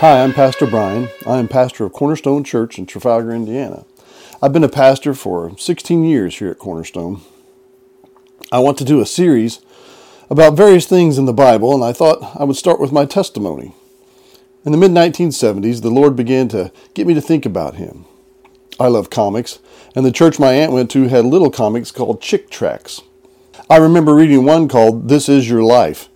Hi, I'm Pastor Brian. I am pastor of Cornerstone Church in Trafalgar, Indiana. I've been a pastor for 16 years here at Cornerstone. I want to do a series about various things in the Bible, and I thought I would start with my testimony. In the mid 1970s, the Lord began to get me to think about Him. I love comics, and the church my aunt went to had little comics called Chick Tracts. I remember reading one called This Is Your Life,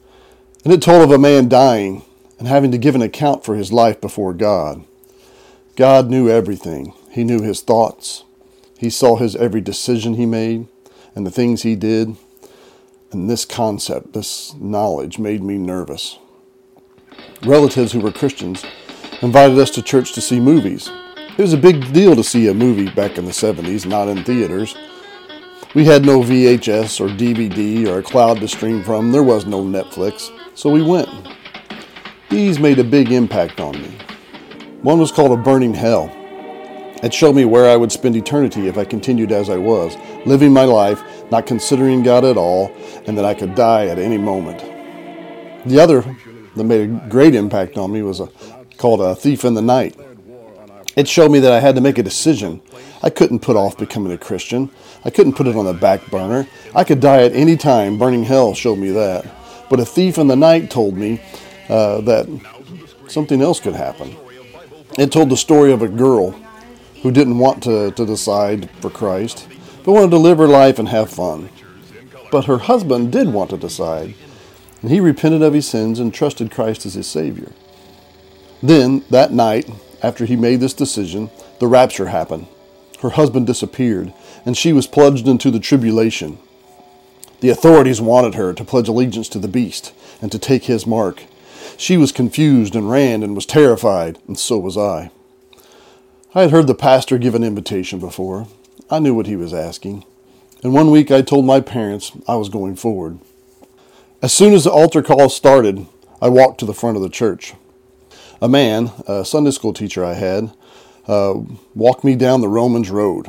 and it told of a man dying and having to give an account for his life before God. God knew everything. He knew his thoughts. He saw his every decision he made and the things he did. And this concept, this knowledge, made me nervous. Relatives who were Christians invited us to church to see movies. It was a big deal to see a movie back in the 70s, not in theaters. We had no VHS or DVD or a cloud to stream from. There was no Netflix. So we went. These made a big impact on me. One was called A Burning Hell. It showed me where I would spend eternity if I continued as I was, living my life, not considering God at all, and that I could die at any moment. The other that made a great impact on me was a, called A Thief in the Night. It showed me that I had to make a decision. I couldn't put off becoming a Christian. I couldn't put it on the back burner. I could die at any time. Burning Hell showed me that. But A Thief in the Night told me uh, that something else could happen. It told the story of a girl who didn't want to, to decide for Christ, but wanted to live her life and have fun. But her husband did want to decide, and he repented of his sins and trusted Christ as his Savior. Then, that night, after he made this decision, the rapture happened. Her husband disappeared, and she was plunged into the tribulation. The authorities wanted her to pledge allegiance to the beast and to take his mark. She was confused and ran and was terrified, and so was I. I had heard the pastor give an invitation before. I knew what he was asking. And one week I told my parents I was going forward. As soon as the altar call started, I walked to the front of the church. A man, a Sunday school teacher I had, uh, walked me down the Romans road.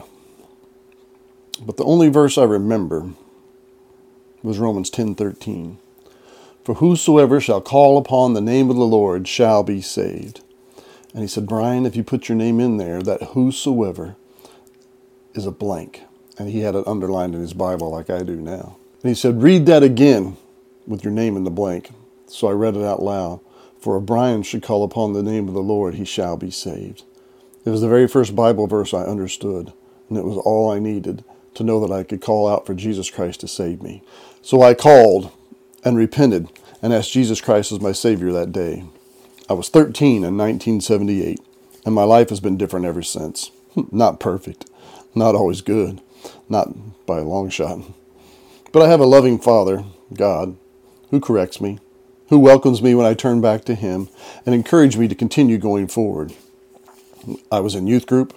But the only verse I remember was Romans 10:13. For whosoever shall call upon the name of the Lord shall be saved. And he said, Brian, if you put your name in there, that whosoever is a blank. And he had it underlined in his Bible like I do now. And he said, read that again with your name in the blank. So I read it out loud. For if Brian should call upon the name of the Lord, he shall be saved. It was the very first Bible verse I understood, and it was all I needed to know that I could call out for Jesus Christ to save me. So I called and repented and asked Jesus Christ as my Savior that day. I was 13 in 1978, and my life has been different ever since. Not perfect, not always good, not by a long shot. But I have a loving Father, God, who corrects me, who welcomes me when I turn back to Him, and encourages me to continue going forward. I was in youth group.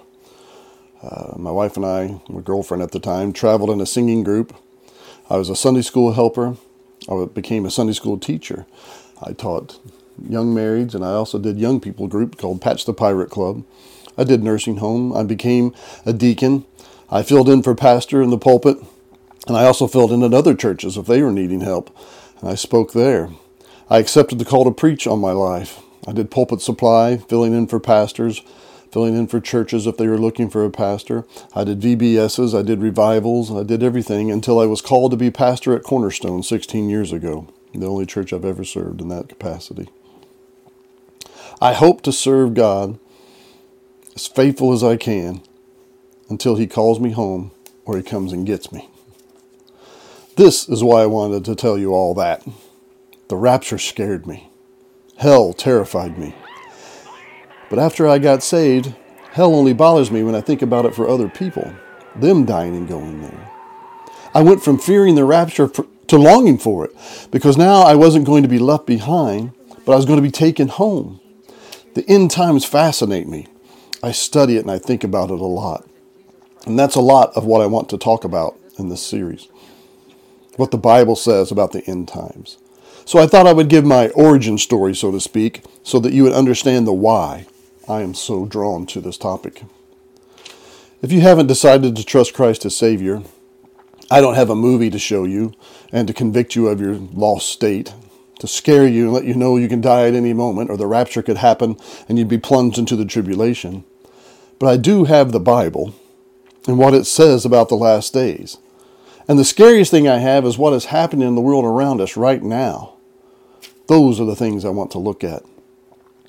Uh, my wife and I, my girlfriend at the time, traveled in a singing group. I was a Sunday school helper. I became a Sunday school teacher. I taught young marrieds, and I also did young people group called Patch the Pirate Club. I did nursing home. I became a deacon. I filled in for pastor in the pulpit, and I also filled in at other churches if they were needing help, and I spoke there. I accepted the call to preach on my life. I did pulpit supply, filling in for pastors, filling in for churches if they were looking for a pastor. I did VBSs, I did revivals, I did everything until I was called to be pastor at Cornerstone 16 years ago, the only church I've ever served in that capacity. I hope to serve God as faithful as I can until He calls me home or He comes and gets me. This is why I wanted to tell you all that. The rapture scared me. Hell terrified me. But after I got saved, hell only bothers me when I think about it for other people, them dying and going there. I went from fearing the rapture to longing for it because now I wasn't going to be left behind, but I was going to be taken home. The end times fascinate me. I study it and I think about it a lot. And that's a lot of what I want to talk about in this series. What the Bible says about the end times. So I thought I would give my origin story, so to speak, so that you would understand the why I am so drawn to this topic. If you haven't decided to trust Christ as Savior, I don't have a movie to show you and to convict you of your lost state, to scare you and let you know you can die at any moment or the rapture could happen and you'd be plunged into the tribulation. But I do have the Bible and what it says about the last days. And the scariest thing I have is what is happening in the world around us right now. Those are the things I want to look at.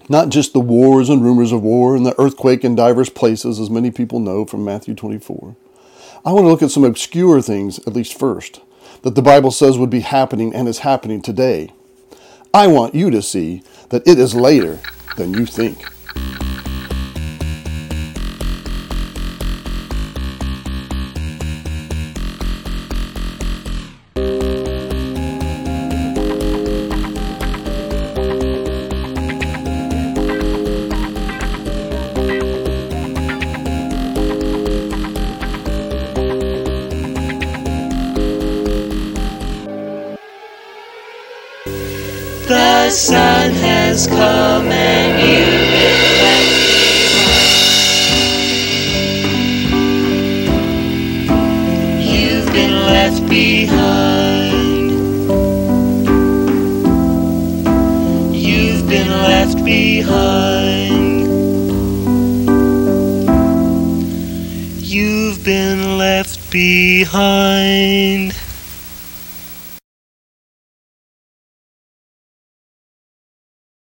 Not just the wars and rumors of war and the earthquake in divers places, as many people know from Matthew 24. I want to look at some obscure things, at least first, that the Bible says would be happening and is happening today. I want you to see that it is later than you think. The Son has come and. You've been left behind. You've been left behind. You've been left behind.